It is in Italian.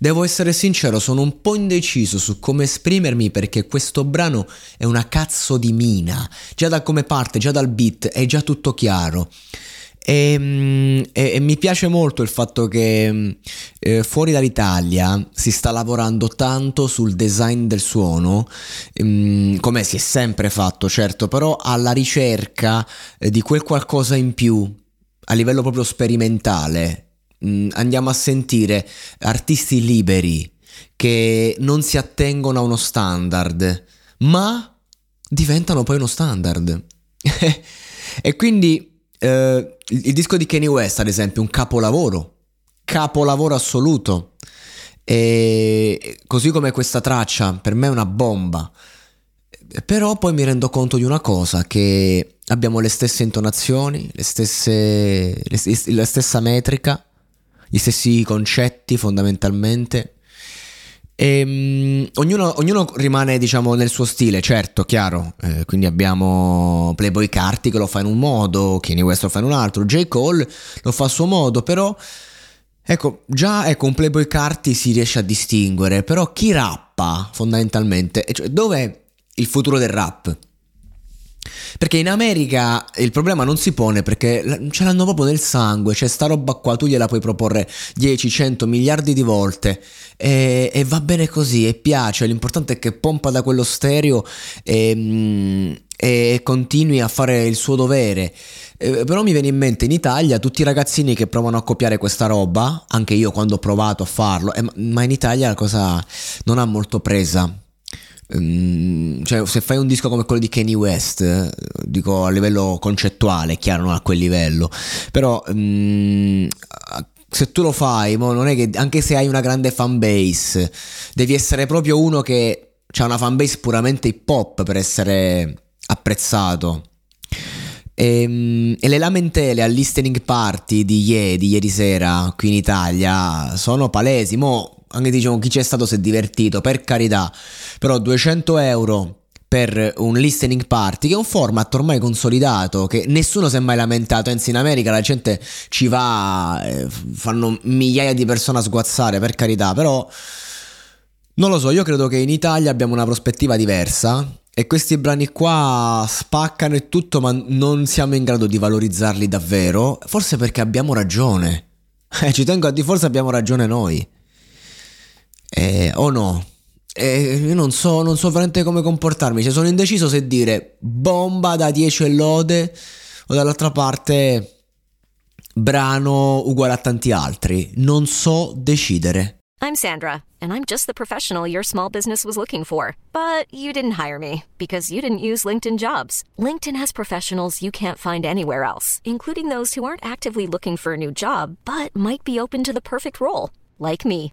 Devo essere sincero, sono un po' indeciso su come esprimermi perché questo brano è una cazzo di mina. Già da come parte, già dal beat, è già tutto chiaro. E, mm, e, e mi piace molto il fatto che mm, eh, fuori dall'Italia si sta lavorando tanto sul design del suono, ehm, come si è sempre fatto, certo, però alla ricerca eh, di quel qualcosa in più a livello proprio sperimentale Mm, andiamo a sentire artisti liberi che non si attengono a uno standard, ma diventano poi uno standard. e quindi eh, il, disco di Kanye West, ad esempio, è un capolavoro, capolavoro assoluto. E così come questa traccia, per me è una bomba. Però poi mi rendo conto di una cosa, che abbiamo le stesse intonazioni, le stesse, le, la stessa metrica, gli stessi concetti fondamentalmente. E, um, ognuno, ognuno, rimane diciamo nel suo stile, certo, chiaro. Eh, quindi abbiamo Playboy Carti che lo fa in un modo, Kanye West lo fa in un altro, J. Cole lo fa a suo modo, però ecco, già ecco, Playboy Carti si riesce a distinguere, però chi rappa fondamentalmente, cioè, dov'è il futuro del rap? Perché in America il problema non si pone perché ce l'hanno proprio nel sangue, c'è sta roba qua, tu gliela puoi proporre 10, 100 miliardi di volte e, e va bene così e piace, l'importante è che pompa da quello stereo e, mm, e continui a fare il suo dovere. Eh, però mi viene in mente in Italia tutti i ragazzini che provano a copiare questa roba, anche io quando ho provato a farlo, eh, ma in Italia la cosa non ha molto presa cioè, se fai un disco come quello di Kanye West, dico a livello concettuale, chiaro, non a quel livello, però um, se tu lo fai, non è che anche se hai una grande fan base, devi essere proprio uno che ha una fan base puramente hip hop per essere apprezzato. E, ehm, e, le lamentele al listening party di ieri, di ieri sera qui in Italia sono palesi. Mo' anche diciamo chi c'è stato si è divertito, per carità, però 200 euro per un listening party, che è un format ormai consolidato, che nessuno si è mai lamentato, anzi in America la gente ci va, eh, fanno migliaia di persone a sguazzare, per carità, però non lo so, io credo che in Italia abbiamo una prospettiva diversa e questi brani qua spaccano e tutto, ma non siamo in grado di valorizzarli davvero, forse perché abbiamo ragione. Eh, ci tengo a dire, forse abbiamo ragione noi. Eh, o no? Eh, io non so, non so veramente come comportarmi. Cioè, sono indeciso se dire bomba da 10 e lode o dall'altra parte brano uguale a tanti altri. Non so decidere. I'm Sandra, and I'm just the professional your small business was looking for. But you didn't hire me because you didn't use LinkedIn jobs. LinkedIn has professionals you can't find anywhere else, including those who aren't actively looking for a new job but might be open to the perfect role, like me.